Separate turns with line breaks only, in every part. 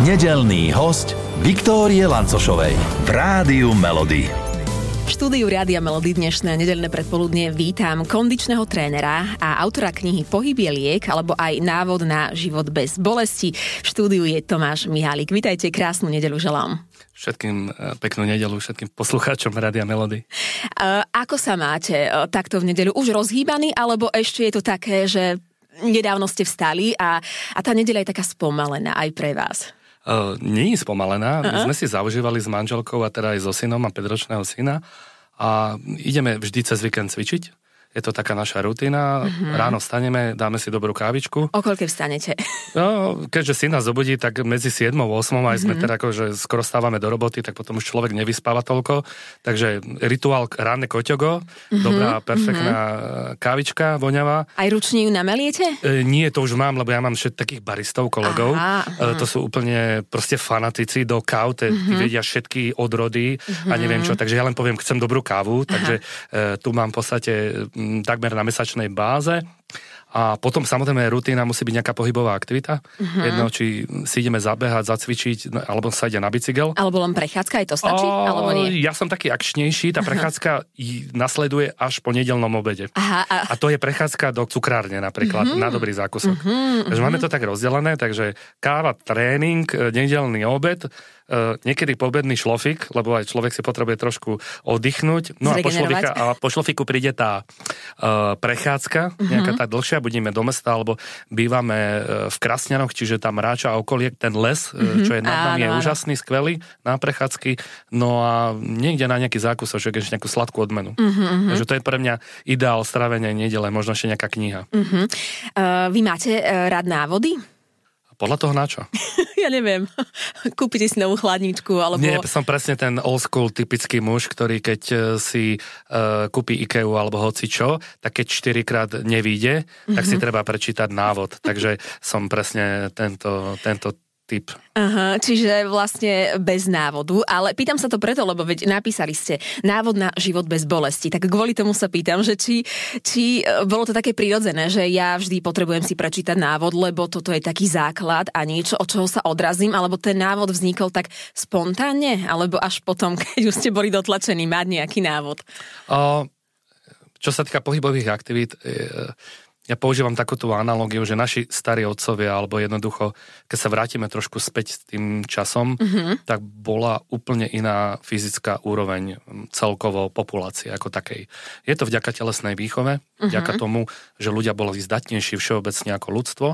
Nedelný host Viktórie Lancošovej v Rádiu Melody.
V štúdiu Rádia Melody dnešné nedelné predpoludnie vítam kondičného trénera a autora knihy Pohyb je liek, alebo aj návod na život bez bolesti. V štúdiu je Tomáš Mihálik. Vítajte, krásnu nedelu želám.
Všetkým e, peknú nedelu, všetkým poslucháčom Rádia Melody.
Uh, ako sa máte uh, takto v nedelu? Už rozhýbaný, alebo ešte je to také, že nedávno ste vstali a, a tá nedeľa je taká spomalená aj pre vás?
Uh, nie je spomalená. Uh-huh. My sme si zaužívali s manželkou a teda aj so synom, a 5-ročného syna a ideme vždy cez víkend cvičiť je to taká naša rutina. Mm-hmm. Ráno vstaneme, dáme si dobrú kávičku.
O koľkej vstanete?
No, keďže si nás zobudí, tak medzi 7 a 8 aj mm-hmm. sme teda že skoro stávame do roboty, tak potom už človek nevyspáva toľko. Takže rituál ránne koťogo, mm-hmm. dobrá, perfektná mm-hmm. kávička, voňavá.
Aj ručne ju nameliete?
E, nie, to už mám, lebo ja mám všetkých takých baristov, kolegov. Aha, aha. E, to sú úplne proste fanatici do káv, te, mm-hmm. vedia všetky odrody mm-hmm. a neviem čo. Takže ja len poviem, chcem dobrú kávu, takže e, tu mám v podstate takmer na mesačnej báze. A potom samozrejme rutina musí byť nejaká pohybová aktivita. Uh-huh. Jedno, či si ideme zabehať, zacvičiť, no, alebo sa ide na bicykel.
Alebo len prechádzka, aj to stačí? O, alebo nie?
Ja som taký akčnejší, tá prechádzka uh-huh. nasleduje až po nedelnom obede.
Aha,
a... a to je prechádzka do cukrárne napríklad, uh-huh. na dobrý zákusok. Uh-huh. Takže máme to tak rozdelené, takže káva, tréning, e, nedelný obed, uh, niekedy pobedný šlofik, lebo aj človek si potrebuje trošku oddychnúť. No a po, šlofika, a po šlofiku príde tá uh, prechádzka, uh-huh. nejaká tá dlhšia, budeme do mesta, alebo bývame uh, v Krasňanoch, čiže tam ráča a okolie, ten les, uh-huh. čo je nad nami, je áno. úžasný, skvelý na prechádzky. No a niekde na nejaký zákusoček, ešte nejakú sladkú odmenu. Uh-huh. Takže to je pre mňa ideál stravenia nedele, možno ešte nejaká kniha.
Uh-huh. Uh, vy máte uh, rád návody?
Podľa toho na čo?
ja neviem. Kúpite si novú chladničku, alebo...
Nie, som presne ten old school typický muž, ktorý keď e, si uh, kúpi IKEA alebo hoci čo, tak keď 4 krát nevíde, mm-hmm. tak si mhm. treba prečítať návod. Takže som presne tento, tento typ.
Aha, čiže vlastne bez návodu, ale pýtam sa to preto, lebo veď napísali ste návod na život bez bolesti, tak kvôli tomu sa pýtam, že či, či e, bolo to také prirodzené, že ja vždy potrebujem si prečítať návod, lebo toto je taký základ a niečo, od čoho sa odrazím, alebo ten návod vznikol tak spontánne, alebo až potom, keď už ste boli dotlačení mať nejaký návod?
O, čo sa týka pohybových aktivít, e, ja používam takúto analogiu, že naši starí otcovia, alebo jednoducho, keď sa vrátime trošku späť s tým časom, mm-hmm. tak bola úplne iná fyzická úroveň celkovo populácie ako takej. Je to vďaka telesnej výchove, mm-hmm. vďaka tomu, že ľudia boli zdatnejší všeobecne ako ľudstvo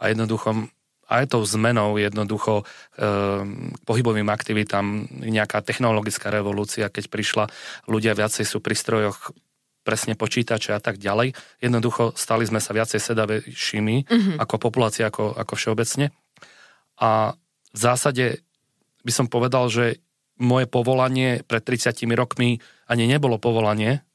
a jednoducho aj tou zmenou jednoducho e, pohybovým aktivitám nejaká technologická revolúcia, keď prišla, ľudia viacej sú pri strojoch presne počítače a tak ďalej. Jednoducho stali sme sa viacej sedavejšími mm-hmm. ako populácia, ako, ako všeobecne. A v zásade by som povedal, že moje povolanie pred 30 rokmi ani nebolo povolanie,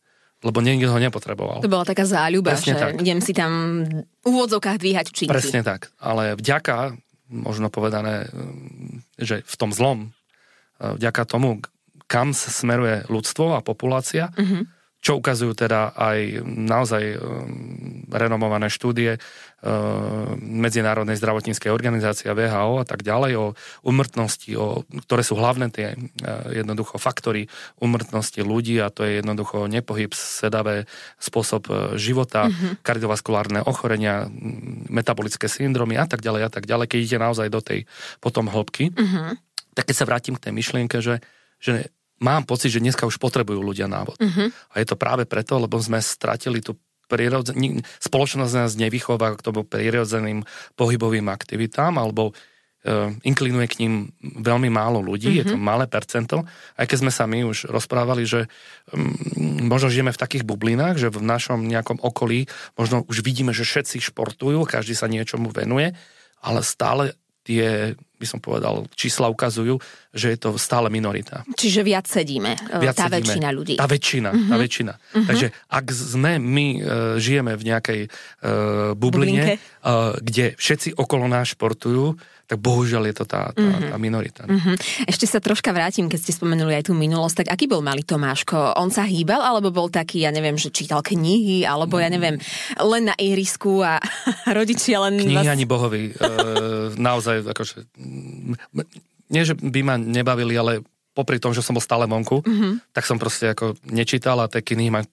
lebo niekto ho nepotreboval.
To bola taká záľuba, Presne že tak. idem si tam v úvodzovkách dvíhať činky.
Presne tak, ale vďaka, možno povedané, že v tom zlom, vďaka tomu, kam sa smeruje ľudstvo a populácia, mm-hmm čo ukazujú teda aj naozaj um, renomované štúdie uh, Medzinárodnej zdravotníckej organizácie VHO a tak ďalej o umrtnosti, o, ktoré sú hlavné tie uh, jednoducho faktory umrtnosti ľudí a to je jednoducho nepohyb, sedavé spôsob uh, života, mm-hmm. kardiovaskulárne ochorenia, metabolické syndromy a tak ďalej a tak ďalej, keď ide naozaj do tej potom hĺbky. Mm-hmm. Tak keď sa vrátim k tej myšlienke, že, že mám pocit, že dneska už potrebujú ľudia návod. Uh-huh. A je to práve preto, lebo sme stratili tú prirodzen... spoločnosť nás nevychová k tomu prirodzeným pohybovým aktivitám, alebo uh, inklinuje k ním veľmi málo ľudí, uh-huh. je to mhm. malé percento. Aj keď sme sa my už rozprávali, že um, možno žijeme v takých bublinách, že v našom nejakom okolí možno už vidíme, že všetci športujú, každý sa niečomu venuje, ale stále tie, by som povedal, čísla ukazujú, že je to stále minorita.
Čiže viac sedíme, e, viac tá sedíme. väčšina ľudí.
Tá väčšina, uh-huh. tá mhm. väčšina. Uh-huh. Takže ak sme, my uh, žijeme v nejakej uh, bubline, uh, kde všetci okolo nás športujú, tak bohužiaľ je to tá, tá, mm-hmm. tá minorita.
Mm-hmm. Ešte sa troška vrátim, keď ste spomenuli aj tú minulosť, tak aký bol malý Tomáško? On sa hýbal, alebo bol taký, ja neviem, že čítal knihy, alebo ja neviem, len na ihrisku a rodičia len...
Knihy vás... ani bohovi. E, naozaj, akože... Nie, že by ma nebavili, ale popri tom, že som bol stále vonku, mm-hmm. tak som proste ako nečítal a tie knihy ma e,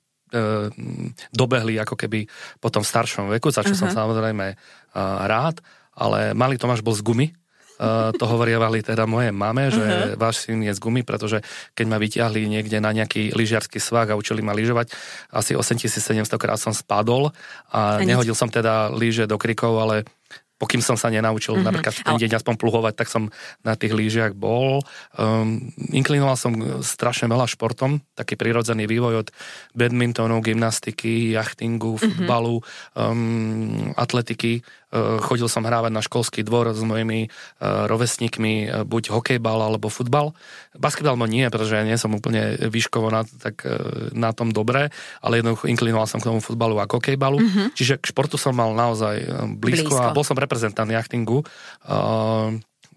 dobehli ako keby po tom staršom veku, za čo uh-huh. som samozrejme e, rád ale malý Tomáš bol z gumy, Uh, to hovorievali teda moje mame, že uh-huh. váš syn je z gumy, pretože keď ma vyťahli niekde na nejaký lyžiarsky svah a učili ma lyžovať, asi 8700 krát som spadol a, a nehodil som teda lyže do krikov, ale pokým som sa nenaučil mm-hmm. napríklad ten deň aspoň pluhovať, tak som na tých lyžiach bol. Um, inklinoval som strašne veľa športom, taký prirodzený vývoj od badmintonu, gymnastiky, jachtingu, mhm. futbalu, mm-hmm. um, atletiky. Uh, chodil som hrávať na školský dvor s mojimi uh, rovesníkmi, uh, buď hokejbal alebo futbal. Basketbal mo nie, pretože ja nie som úplne výškovo na, tak, na tom dobré, ale jednoducho inklinoval som k tomu futbalu a hokejbalu. Mm-hmm. Čiže k športu som mal naozaj blízko, blízko. a bol som reprezentant jachtingu uh,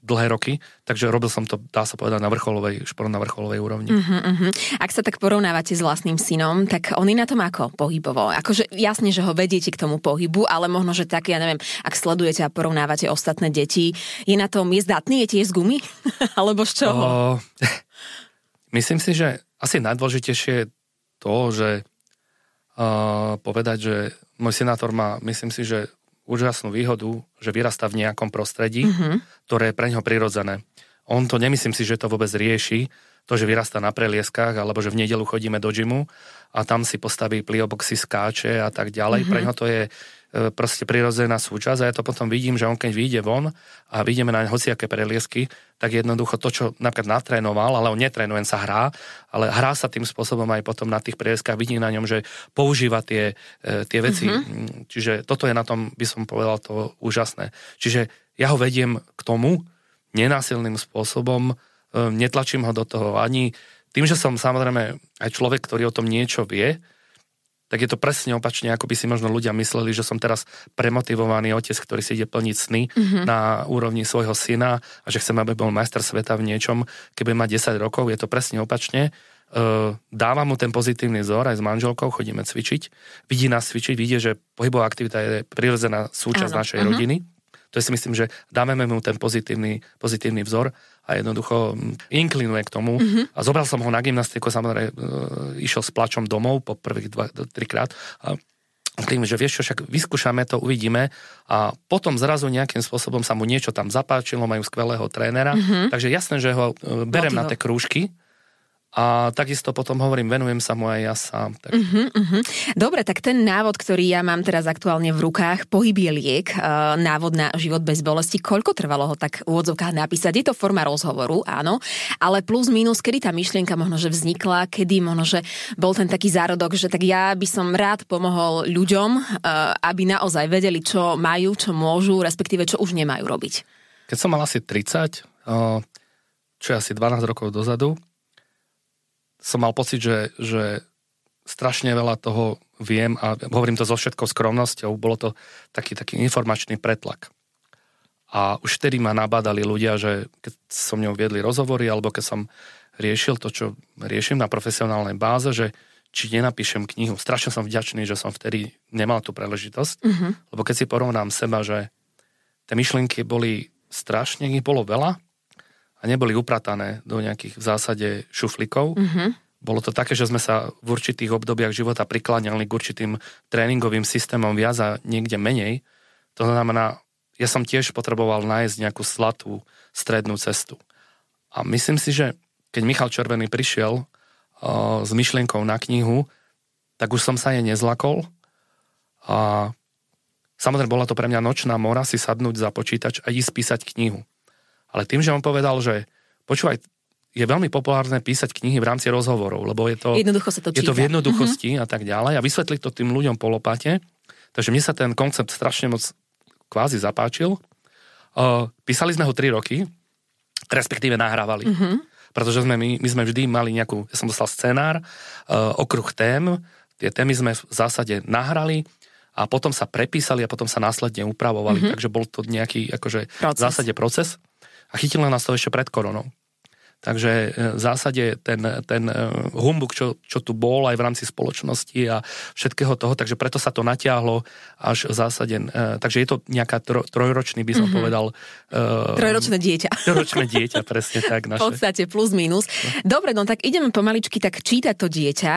dlhé roky, takže robil som to, dá sa povedať, na vrcholovej, šport na vrcholovej úrovni. Uh-huh, uh-huh.
Ak sa tak porovnávate s vlastným synom, tak on je na tom ako pohybovo? Akože jasne, že ho vediete k tomu pohybu, ale možno, že tak, ja neviem, ak sledujete a porovnávate ostatné deti, je na tom, je zdatný, je tiež z gumy? Alebo z čoho? Uh,
myslím si, že asi najdôležitejšie je to, že uh, povedať, že môj senátor má, myslím si, že úžasnú výhodu, že vyrastá v nejakom prostredí, mm-hmm. ktoré je pre ňo prirodzené. On to, nemyslím si, že to vôbec rieši, to, že vyrastá na prelieskách, alebo že v nedelu chodíme do džimu a tam si postaví plioboxy, skáče a tak ďalej. Mm-hmm. Pre ňo to je proste prirodzená súčasť a ja to potom vidím, že on keď vyjde von a vidíme na hociaké preliesky, tak jednoducho to, čo napríklad natrénoval, ale on netrénuje, sa hrá, ale hrá sa tým spôsobom aj potom na tých prelieskách, vidí na ňom, že používa tie, e, tie veci. Mm-hmm. Čiže toto je na tom, by som povedal, to úžasné. Čiže ja ho vediem k tomu nenásilným spôsobom, e, netlačím ho do toho ani tým, že som samozrejme aj človek, ktorý o tom niečo vie, tak je to presne opačne, ako by si možno ľudia mysleli, že som teraz premotivovaný otec, ktorý si ide plniť sny mm-hmm. na úrovni svojho syna a že chcem, aby bol majster sveta v niečom, keby má 10 rokov, je to presne opačne. Uh, dáva mu ten pozitívny vzor aj s manželkou, chodíme cvičiť, vidí nás cvičiť, vidí, že pohybová aktivita je prirodzená súčasť Áno. našej uh-huh. rodiny. To si myslím, že dáme mu ten pozitívny, pozitívny vzor a jednoducho mm, inklinuje k tomu. Mm-hmm. A zobral som ho na gymnastiku, samozrejme e, išiel s plačom domov po prvých dva, trikrát a tým, že vieš čo, však vyskúšame to, uvidíme a potom zrazu nejakým spôsobom sa mu niečo tam zapáčilo, majú skvelého trénera, mm-hmm. takže jasné, že ho e, berem Motivo. na tie krúžky, a takisto potom hovorím, venujem sa mu aj ja sám. Tak. Uh-huh,
uh-huh. Dobre, tak ten návod, ktorý ja mám teraz aktuálne v rukách, pohyb je liek, uh, návod na život bez bolesti, koľko trvalo ho tak v úvodzovkách napísať? Je to forma rozhovoru, áno, ale plus minus, kedy tá myšlienka možno, že vznikla, kedy možno, že bol ten taký zárodok, že tak ja by som rád pomohol ľuďom, uh, aby naozaj vedeli, čo majú, čo môžu, respektíve čo už nemajú robiť.
Keď som mal asi 30, uh, čo je asi 12 rokov dozadu, som mal pocit, že, že strašne veľa toho viem a hovorím to so všetkou skromnosťou, bolo to taký, taký informačný pretlak. A už vtedy ma nabádali ľudia, že keď som mňou viedli rozhovory, alebo keď som riešil to, čo riešim na profesionálnej báze, že či nenapíšem knihu. Strašne som vďačný, že som vtedy nemal tú príležitosť, uh-huh. lebo keď si porovnám seba, že tie myšlienky boli strašne, ich bolo veľa neboli upratané do nejakých v zásade šuflikov. Mm-hmm. Bolo to také, že sme sa v určitých obdobiach života prikláňali k určitým tréningovým systémom viac a niekde menej. To znamená, ja som tiež potreboval nájsť nejakú slatú strednú cestu. A myslím si, že keď Michal Červený prišiel uh, s myšlienkou na knihu, tak už som sa jej nezlakol. A samozrejme bola to pre mňa nočná mora si sadnúť za počítač a ísť písať knihu. Ale tým, že on povedal, že počúvaj, je veľmi populárne písať knihy v rámci rozhovorov, lebo je to,
Jednoducho sa to
je to v jednoduchosti uh-huh. a tak ďalej a vysvetliť to tým ľuďom po lopate. Takže mne sa ten koncept strašne moc kvázi zapáčil. Uh, písali sme ho 3 roky, respektíve nahrávali. Uh-huh. Pretože sme my, my sme vždy mali nejakú, ja som dostal scenár, uh, okruh tém, tie témy sme v zásade nahrali a potom sa prepísali a potom sa následne upravovali, mm-hmm. takže bol to nejaký akože
proces.
v zásade proces a chytilo nás to ešte pred koronou. Takže e, v zásade ten, ten e, humbuk, čo, čo tu bol aj v rámci spoločnosti a všetkého toho, takže preto sa to natiahlo až v zásade, e, takže je to nejaká tro, trojročný, by som mm-hmm. povedal.
Trojročné dieťa.
Trojročné dieťa, presne tak. Naše.
V podstate plus minus. Dobre, no tak ideme pomaličky tak čítať to dieťa,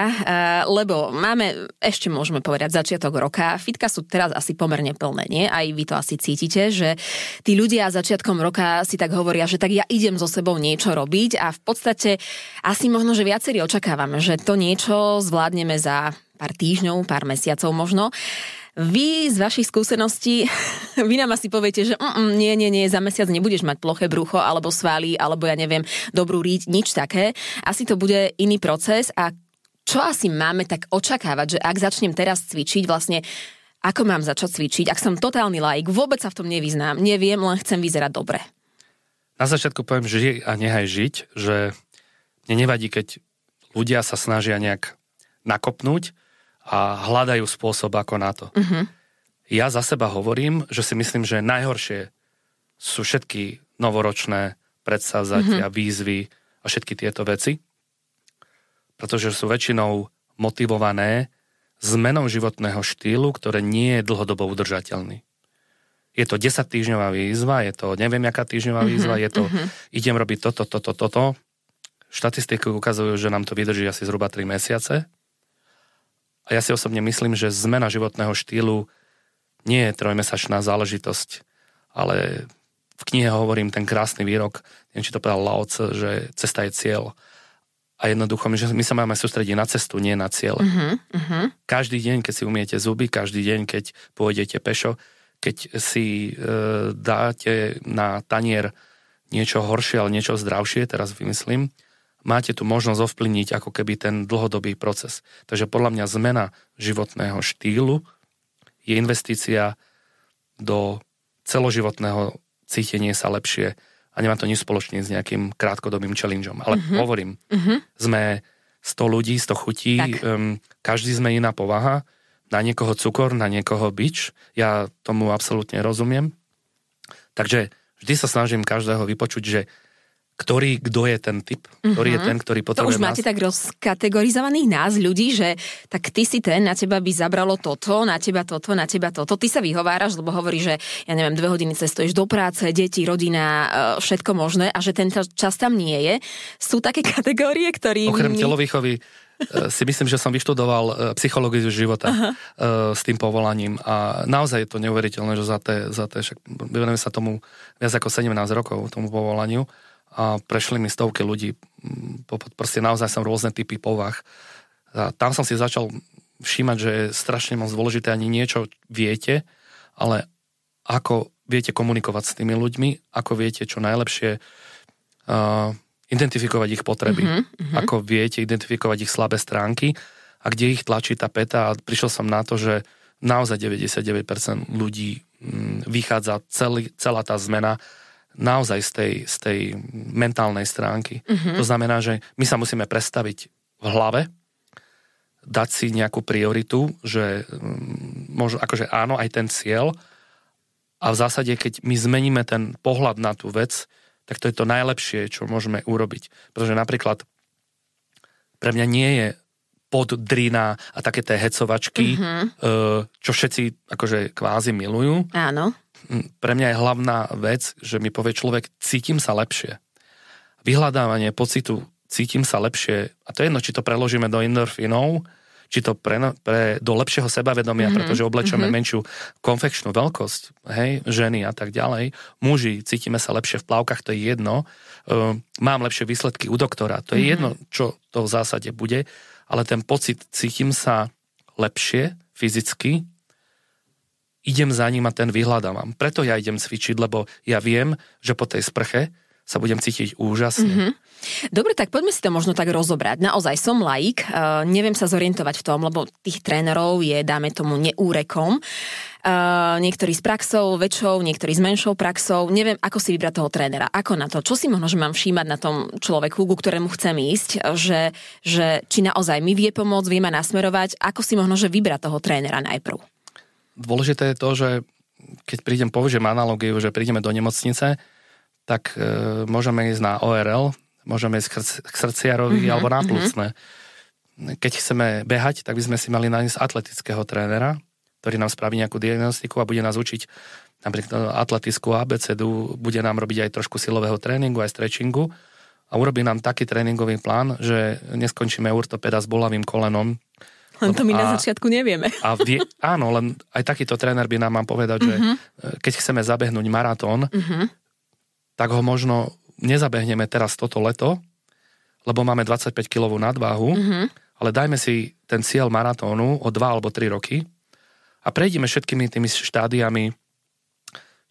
lebo máme, ešte môžeme povedať, začiatok roka. Fitka sú teraz asi pomerne plné, nie? Aj vy to asi cítite, že tí ľudia začiatkom roka si tak hovoria, že tak ja idem so sebou niečo robiť, robiť a v podstate asi možno, že viacerí očakávame, že to niečo zvládneme za pár týždňov, pár mesiacov možno. Vy z vašich skúseností, vy nám asi poviete, že mm, mm, nie, nie, nie, za mesiac nebudeš mať ploché brucho, alebo svaly, alebo ja neviem, dobrú ríť, nič také. Asi to bude iný proces a čo asi máme tak očakávať, že ak začnem teraz cvičiť, vlastne ako mám začať cvičiť, ak som totálny laik, vôbec sa v tom nevyznám, neviem, len chcem vyzerať dobre.
Na začiatku poviem, žij a nehaj žiť, že mne nevadí, keď ľudia sa snažia nejak nakopnúť a hľadajú spôsob ako na to. Uh-huh. Ja za seba hovorím, že si myslím, že najhoršie sú všetky novoročné predsavzatia, uh-huh. výzvy a všetky tieto veci, pretože sú väčšinou motivované zmenou životného štýlu, ktoré nie je dlhodobo udržateľný je to 10 týždňová výzva, je to neviem aká týždňová mm-hmm, výzva, je to mm-hmm. idem robiť toto, toto, toto. Štatistiky ukazujú, že nám to vydrží asi zhruba 3 mesiace. A ja si osobne myslím, že zmena životného štýlu nie je trojmesačná záležitosť, ale v knihe hovorím ten krásny výrok, neviem, či to povedal Lao Tse, že cesta je cieľ. A jednoducho, my, my sa máme sústrediť na cestu, nie na cieľ. Uh-huh, uh-huh. Každý deň, keď si umiete zuby, každý deň, keď pôjdete pešo, keď si e, dáte na tanier niečo horšie, ale niečo zdravšie, teraz vymyslím, máte tu možnosť ovplyvniť ako keby ten dlhodobý proces. Takže podľa mňa zmena životného štýlu je investícia do celoživotného cítenia sa lepšie a nemá to nič spoločné s nejakým krátkodobým challengeom. Ale uh-huh. hovorím, uh-huh. sme 100 ľudí, 100 chutí, um, každý sme iná povaha, na niekoho cukor, na niekoho bič. Ja tomu absolútne rozumiem. Takže vždy sa snažím každého vypočuť, že ktorý, kto je ten typ, ktorý mm-hmm. je ten, ktorý potrebuje
To už máte nás... tak rozkategorizovaných nás ľudí, že tak ty si ten, na teba by zabralo toto, na teba toto, na teba toto. Ty sa vyhováraš, lebo hovorí, že ja neviem, dve hodiny cestuješ do práce, deti, rodina, e, všetko možné a že ten čas tam nie je. Sú také kategórie, ktorý...
Okrem telovýchovy si myslím, že som vyštudoval eh, psychológiu života Aha. Eh, s tým povolaním a naozaj je to neuveriteľné, že za té, za té však venujeme sa tomu viac ako 17 rokov, tomu povolaniu a prešli mi stovky ľudí, mm, proste naozaj som rôzne typy povah. A tam som si začal všímať, že je strašne moc dôležité ani niečo viete, ale ako viete komunikovať s tými ľuďmi, ako viete čo najlepšie uh, identifikovať ich potreby, mm-hmm. ako viete identifikovať ich slabé stránky a kde ich tlačí tá peta a prišiel som na to, že naozaj 99% ľudí mm, vychádza celý, celá tá zmena naozaj z tej, z tej mentálnej stránky. Mm-hmm. To znamená, že my sa musíme predstaviť v hlave, dať si nejakú prioritu, že mm, možno, akože áno, aj ten cieľ a v zásade, keď my zmeníme ten pohľad na tú vec, tak to je to najlepšie, čo môžeme urobiť. Pretože napríklad pre mňa nie je poddrina a také tie hecovačky, mm-hmm. čo všetci akože kvázi milujú.
Áno.
Hm, pre mňa je hlavná vec, že mi povie človek, cítim sa lepšie. Vyhľadávanie pocitu cítim sa lepšie, a to je jedno, či to preložíme do endorfínov, či to pre, pre, do lepšieho sebavedomia, mm-hmm. pretože oblečeme mm-hmm. menšiu konfekčnú veľkosť, hej, ženy a tak ďalej. Muži, cítime sa lepšie v plavkách, to je jedno. Uh, mám lepšie výsledky u doktora, to je mm-hmm. jedno, čo to v zásade bude, ale ten pocit, cítim sa lepšie fyzicky, idem za ním a ten vyhľadávam. Preto ja idem cvičiť, lebo ja viem, že po tej sprche sa budem cítiť úžasne. Mm-hmm.
Dobre, tak poďme si to možno tak rozobrať. Naozaj som laik, uh, neviem sa zorientovať v tom, lebo tých trénerov je, dáme tomu, neúrekom. Uh, niektorí s praxou, väčšou, niektorí s menšou praxou. Neviem, ako si vybrať toho trénera. Ako na to? Čo si možno, že mám všímať na tom človeku, ku ktorému chcem ísť? Že, že či naozaj mi vie pomôcť, vie ma nasmerovať? Ako si možno, že vybrať toho trénera najprv?
dôležité je to, že keď prídem, použijem analogiu, že prídeme do nemocnice, tak e, môžeme ísť na ORL, môžeme ísť k srdciarovi mm-hmm, alebo na plúcne. Mm-hmm. Keď chceme behať, tak by sme si mali nájsť atletického trénera, ktorý nám spraví nejakú diagnostiku a bude nás učiť napríklad atletickú ABCD, bude nám robiť aj trošku silového tréningu, aj stretchingu a urobí nám taký tréningový plán, že neskončíme ortopeda s bolavým kolenom,
len to my a, na začiatku nevieme.
A vie, áno, len aj takýto tréner by nám mal povedať, že uh-huh. keď chceme zabehnúť maratón, uh-huh. Tak ho možno nezabehneme teraz toto leto, lebo máme 25 kilovú nadváhu, uh-huh. ale dajme si ten cieľ maratónu o 2 alebo 3 roky a prejdeme všetkými tými štádiami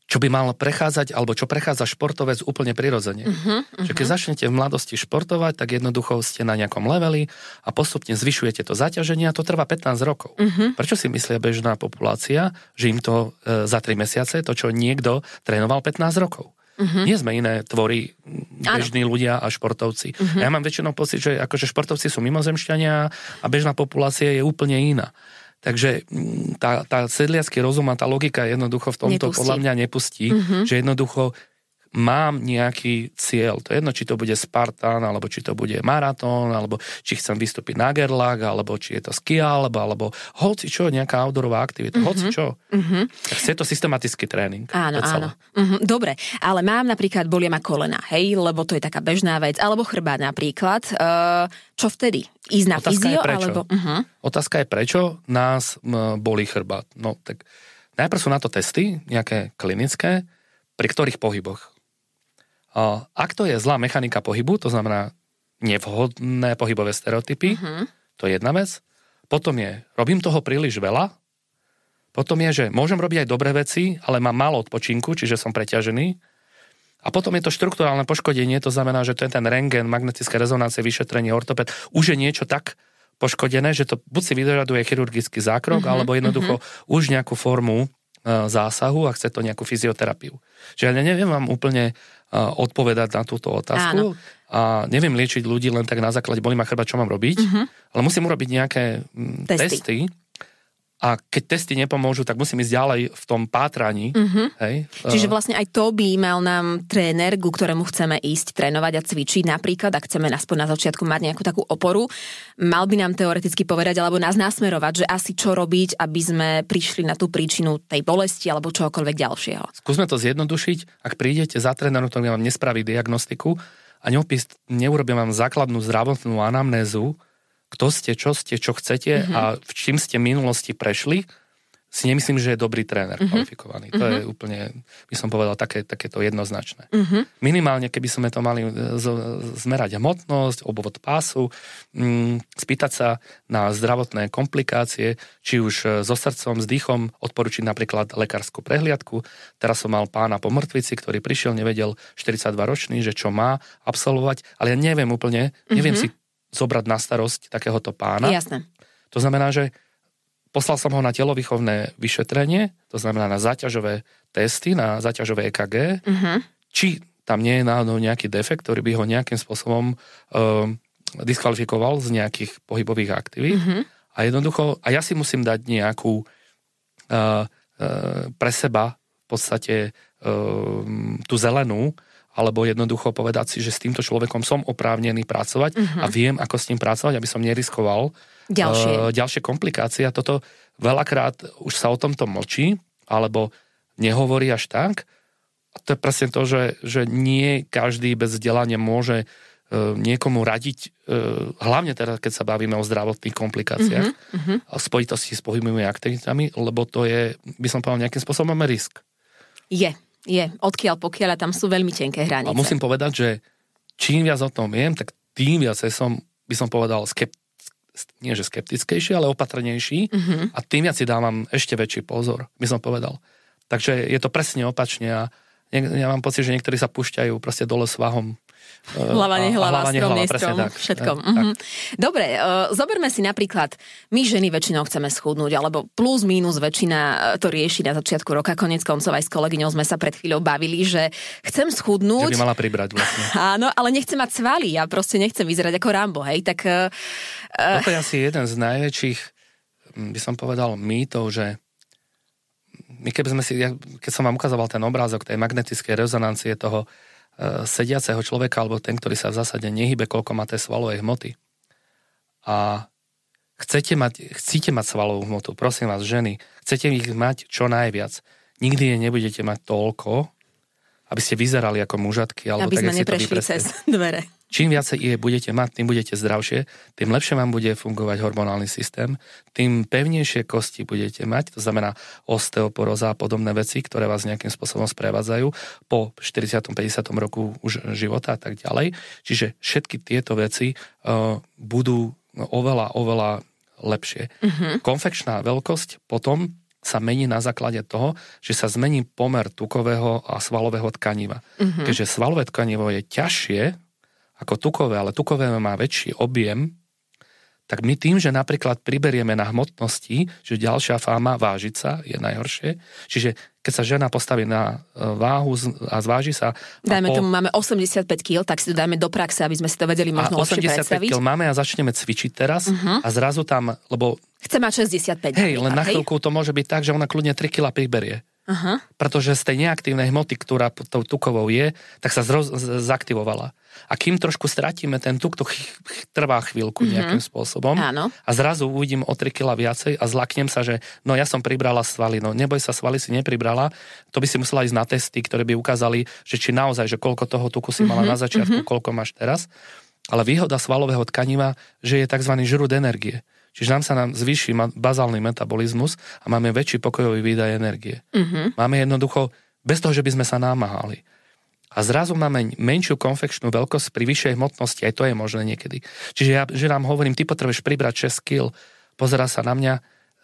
čo by mal prechádzať, alebo čo prechádza športovec úplne prirodzene. Uh-huh, uh-huh. Že keď začnete v mladosti športovať, tak jednoducho ste na nejakom leveli a postupne zvyšujete to zaťaženie a to trvá 15 rokov. Uh-huh. Prečo si myslia bežná populácia, že im to e, za 3 mesiace, to čo niekto trénoval 15 rokov? Uh-huh. Nie sme iné tvory, bežní ano. ľudia a športovci. Uh-huh. Ja mám väčšinou pocit, že akože športovci sú mimozemšťania a bežná populácia je úplne iná. Takže mm, tá, tá sedliacký rozum a tá logika jednoducho v tomto nepustí. podľa mňa nepustí, mm-hmm. že jednoducho mám nejaký cieľ. To je jedno, či to bude Spartan, alebo či to bude maratón, alebo či chcem vystúpiť na Gerlach, alebo či je to ski alebo, alebo hoci čo, nejaká outdoorová aktivita, mm-hmm. hoci čo. Mm-hmm. Tak to systematický tréning.
Áno, áno. Mm-hmm. Dobre, ale mám napríklad, bolia ma kolena, hej, lebo to je taká bežná vec, alebo chrbát napríklad. Uh, čo vtedy? Ísť na Otázka fyzio?
Je prečo.
Alebo... Uh-huh.
Otázka je prečo nás bolí chrbát. No tak najprv sú na to testy, nejaké klinické, pri ktorých pohyboch. Ak to je zlá mechanika pohybu, to znamená nevhodné pohybové stereotypy, uh-huh. to je jedna vec. Potom je, robím toho príliš veľa. Potom je, že môžem robiť aj dobré veci, ale mám málo odpočinku, čiže som preťažený. A potom je to štruktúrálne poškodenie, to znamená, že je ten rengen, magnetická rezonancie, vyšetrenie, ortoped. Už je niečo tak poškodené, že to buď si vyžaduje chirurgický zákrok, uh-huh, alebo jednoducho uh-huh. už nejakú formu uh, zásahu a chce to nejakú fyzioterapiu. Čiže ja neviem vám úplne odpovedať na túto otázku. Áno. A neviem liečiť ľudí len tak na základe, boli ma chrba, čo mám robiť, uh-huh. ale musím urobiť nejaké mm, testy. testy a keď testy nepomôžu, tak musím ísť ďalej v tom pátraní. Uh-huh. Hej?
Čiže vlastne aj to by mal nám tréner, ku ktorému chceme ísť trénovať a cvičiť napríklad, ak chceme aspoň na začiatku mať nejakú takú oporu, mal by nám teoreticky povedať alebo nás nasmerovať, že asi čo robiť, aby sme prišli na tú príčinu tej bolesti alebo čokoľvek ďalšieho.
Skúsme to zjednodušiť. Ak prídete za trénerom, ktorý vám nespraví diagnostiku a neopis, neurobím vám základnú zdravotnú anamnézu, kto ste, čo ste, čo chcete mm-hmm. a v čím ste v minulosti prešli, si nemyslím, že je dobrý tréner mm-hmm. kvalifikovaný. To mm-hmm. je úplne, by som povedal, také, takéto jednoznačné. Mm-hmm. Minimálne, keby sme to mali e, z, zmerať hmotnosť, obvod pásu, mm, spýtať sa na zdravotné komplikácie, či už e, so srdcom, s dýchom, odporučiť napríklad lekárskú prehliadku. Teraz som mal pána po mŕtvici, ktorý prišiel, nevedel 42 ročný, že čo má absolvovať, ale ja neviem úplne, neviem mm-hmm. si zobrať na starosť takéhoto pána.
Jasné.
To znamená, že poslal som ho na telovýchovné vyšetrenie, to znamená na záťažové testy, na záťažové EKG, uh-huh. Mhm. či tam nie je náhodou nejaký defekt, ktorý by ho nejakým spôsobom uh, diskvalifikoval z nejakých pohybových aktivít. Uh-huh. A jednoducho, a ja si musím dať nejakú uh, uh, pre seba v podstate uh, tú zelenú, alebo jednoducho povedať si, že s týmto človekom som oprávnený pracovať uh-huh. a viem, ako s ním pracovať, aby som neriskoval
ďalšie, uh,
ďalšie komplikácie. A toto veľakrát už sa o tomto mlčí, alebo nehovorí až tak. A to je presne to, že, že nie každý bez vzdelania môže uh, niekomu radiť, uh, hlavne teda, keď sa bavíme o zdravotných komplikáciách uh-huh, uh-huh. spojitosti s pohybnými aktivitami, lebo to je, by som povedal, nejakým spôsobom risk.
Je, je, odkiaľ pokiaľ tam sú veľmi tenké hranice.
A musím povedať, že čím viac o tom viem, tak tým viac som, by som povedal, skept, nie že skeptickejší, ale opatrnejší uh-huh. a tým viac si dávam ešte väčší pozor, by som povedal. Takže je to presne opačne a ja mám pocit, že niektorí sa púšťajú proste dole svahom
Hlava, nehlava, hlava, strom, nestrom, tak, všetkom. Tak. Mm-hmm. Dobre, uh, zoberme si napríklad, my ženy väčšinou chceme schudnúť, alebo plus minus väčšina e, to rieši na začiatku roka, konec koncov aj s kolegyňou sme sa pred chvíľou bavili, že chcem schudnúť.
Že by mala pribrať vlastne.
Áno, ale nechcem mať svaly, ja proste nechcem vyzerať ako Rambo, hej, tak... Uh,
Toto je asi jeden z najväčších, by som povedal, mýtov, že my keby sme si, ja, keď som vám ukazoval ten obrázok tej magnetickej rezonancie toho sediaceho človeka, alebo ten, ktorý sa v zásade nehybe, koľko má tej svalovej hmoty. A chcete mať, chcete mať svalovú hmotu, prosím vás, ženy, chcete ich mať čo najviac. Nikdy je nebudete mať toľko, aby ste vyzerali ako mužatky. Alebo
aby
tak,
sme neprešli cez dvere.
Čím viacej je budete mať, tým budete zdravšie, tým lepšie vám bude fungovať hormonálny systém, tým pevnejšie kosti budete mať, to znamená osteoporóza a podobné veci, ktoré vás nejakým spôsobom sprevádzajú po 40. 50. roku už života a tak ďalej. Čiže všetky tieto veci uh, budú oveľa, oveľa lepšie. Uh-huh. Konfekčná veľkosť potom sa mení na základe toho, že sa zmení pomer tukového a svalového tkaniva. Uh-huh. Keďže svalové tkanivo je ťažšie, ako tukové, ale tukové má väčší objem, tak my tým, že napríklad priberieme na hmotnosti, že ďalšia fáma vážiť sa je najhoršie. Čiže keď sa žena postaví na e, váhu a zváži sa...
Dajme po... tomu, máme 85 kg, tak si to dajme do praxe, aby sme si to vedeli možno
a 85 kg máme a začneme cvičiť teraz uh-huh. a zrazu tam, lebo...
Chce mať 65.
Hej, len na chvíľku to môže byť tak, že ona kľudne 3 kg priberie. Uh-huh. Pretože z tej neaktívnej hmoty, ktorá tou tukovou je, tak sa zroz, zaktivovala. A kým trošku stratíme ten tuk, to ch- trvá chvíľku mm-hmm. nejakým spôsobom.
Áno.
A zrazu uvidím o 3 kg viacej a zlaknem sa, že no ja som pribrala svaly. No neboj sa, svaly si nepribrala. To by si musela ísť na testy, ktoré by ukázali, že či naozaj, že koľko toho tuku si mala mm-hmm. na začiatku, mm-hmm. koľko máš teraz. Ale výhoda svalového tkaniva, že je tzv. žrúd energie. Čiže nám sa nám zvýši bazálny metabolizmus a máme väčší pokojový výdaj energie. Mm-hmm. Máme jednoducho, bez toho, že by sme sa námahali. A zrazu máme menšiu konfekčnú veľkosť pri vyššej hmotnosti, aj to je možné niekedy. Čiže ja že nám hovorím, ty potrebuješ pribrať 6 kg, pozera sa na mňa,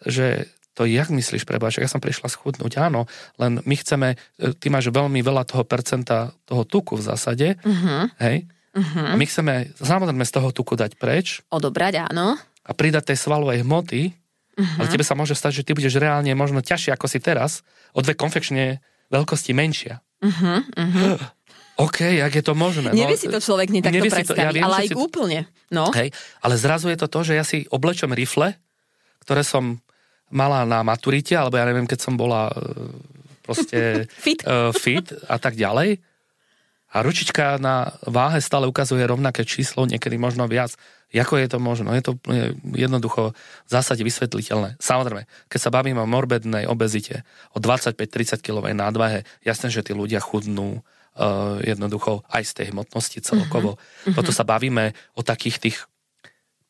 že to jak myslíš, prebáč, ja som prišla schudnúť, áno, len my chceme, e, ty máš veľmi veľa toho percenta toho tuku v zásade, uh-huh. hej, uh-huh. a my chceme samozrejme z toho tuku dať preč.
Odobrať, áno
a pridať tej svalovej hmoty, uh-huh. ale tebe sa môže stať, že ty budeš reálne možno ťažšie ako si teraz, o dve konfekčné veľkosti menšia. Uh-huh, uh-huh. OK, ak je to možné.
Nevie no, si to človek nie takto predstaviť, ja viem, ale aj si... úplne. No.
Hej, ale zrazu je to to, že ja si oblečom rifle, ktoré som mala na maturite, alebo ja neviem, keď som bola e, proste
fit. Uh,
fit a tak ďalej. A ručička na váhe stále ukazuje rovnaké číslo, niekedy možno viac. Ako je to možno? Je to jednoducho v zásade vysvetliteľné. Samozrejme, keď sa bavíme o morbednej obezite, o 25-30 kg nadvahe, jasné, že tí ľudia chudnú uh, jednoducho aj z tej hmotnosti celkovo. Uh-huh. Potom sa bavíme o takých tých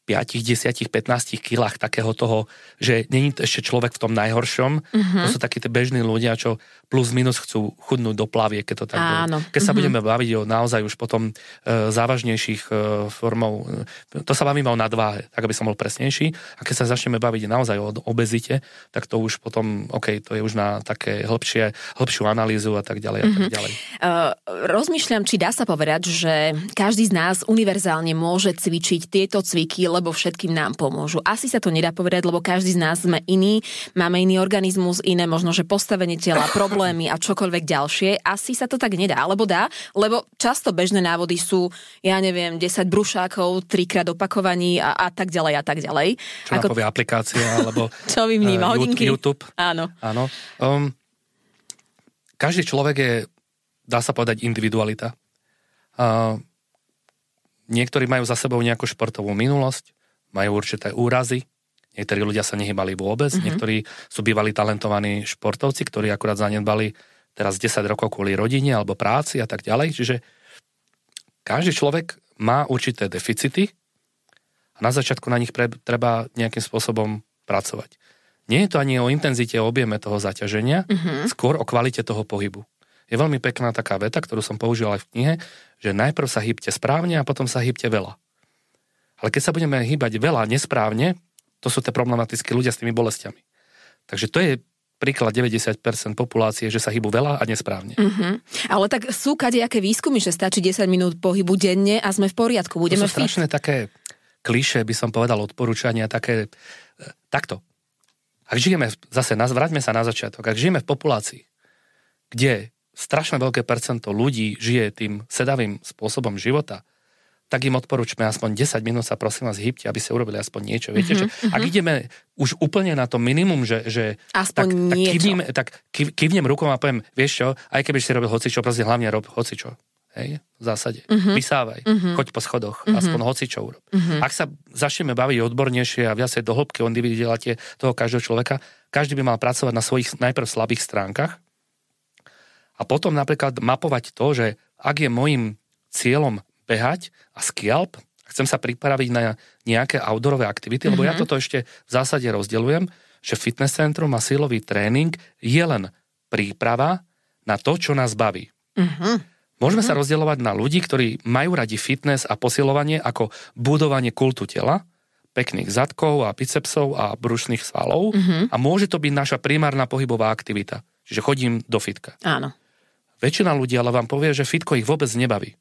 5, 10, 15 kilách takého toho, že není to ešte človek v tom najhoršom. Uh-huh. To sú takí tí bežní ľudia, čo plus minus chcú chudnúť do plavie, keď to tak Áno. Keď sa uh-huh. budeme baviť o naozaj už potom e, závažnejších e, formov, e, to sa bavíme o nadváhe, tak aby som bol presnejší. A keď sa začneme baviť naozaj o obezite, tak to už potom, OK, to je už na také hĺbšie, hĺbšiu analýzu a tak ďalej a tak mhm. ďalej.
Uh, rozmýšľam, či dá sa povedať, že každý z nás univerzálne môže cvičiť tieto cviky, lebo všetkým nám pomôžu. Asi sa to nedá povedať, lebo každý z nás sme iný, máme iný organizmus, iné možno, že postavenie tela, problémy a čokoľvek ďalšie. Asi sa to tak nedá, alebo dá, lebo často bežné návody sú, ja neviem, 10 brušákov, trikrát opakovaní a, a tak ďalej a tak ďalej.
Čo Ako... povie aplikácia, alebo
čo vníma, uh, hodinky?
YouTube.
Áno.
Áno. Um, každý človek je, dá sa povedať, individualita. Uh, Niektorí majú za sebou nejakú športovú minulosť, majú určité úrazy, niektorí ľudia sa nehybali vôbec, mm-hmm. niektorí sú bývali talentovaní športovci, ktorí akurát zanedbali teraz 10 rokov kvôli rodine alebo práci a tak ďalej. Čiže každý človek má určité deficity a na začiatku na nich pre, treba nejakým spôsobom pracovať. Nie je to ani o intenzite, o objeme toho zaťaženia, mm-hmm. skôr o kvalite toho pohybu je veľmi pekná taká veta, ktorú som použil aj v knihe, že najprv sa hýbte správne a potom sa hýbte veľa. Ale keď sa budeme hýbať veľa nesprávne, to sú tie problematické ľudia s tými bolestiami. Takže to je príklad 90% populácie, že sa hýbu veľa a nesprávne.
Mm-hmm. Ale tak sú kadejaké výskumy, že stačí 10 minút pohybu denne a sme v poriadku, budeme
to sú strašné fit. také kliše, by som povedal, odporúčania, také, e, takto. Ak žijeme, zase, vráťme sa na začiatok, ak žijeme v populácii, kde strašne veľké percento ľudí žije tým sedavým spôsobom života, tak im odporúčme aspoň 10 minút sa prosím vás hýbte, aby ste urobili aspoň niečo. Viete,
Mhm,
čo? Ak ideme už úplne na to minimum, že, že
Aspoň
tak, tak, kývnem, tak kývnem rukou a poviem, vieš čo, aj keby si robil hocičo, proste hlavne rob hocičo. Hej, v zásade.
Mhm.
Vysávaj, choď po schodoch, aspoň hocičo urob. Ak sa začneme baviť odbornejšie a viacej do hĺbky o individualite toho každého človeka, každý by mal pracovať na svojich najprv slabých stránkach a potom napríklad mapovať to, že ak je môjim cieľom behať a skialp, chcem sa pripraviť na nejaké outdoorové aktivity, lebo ja toto ešte v zásade rozdeľujem, že fitness centrum a silový tréning je len príprava na to, čo nás baví. Môžeme sa rozdielovať na ľudí, ktorí majú radi fitness a posilovanie ako budovanie kultu tela, pekných zadkov a bicepsov a brušných svalov a môže to byť naša primárna pohybová aktivita. Čiže chodím do fitka.
Áno.
Väčšina ľudí ale vám povie, že fitko ich vôbec nebaví.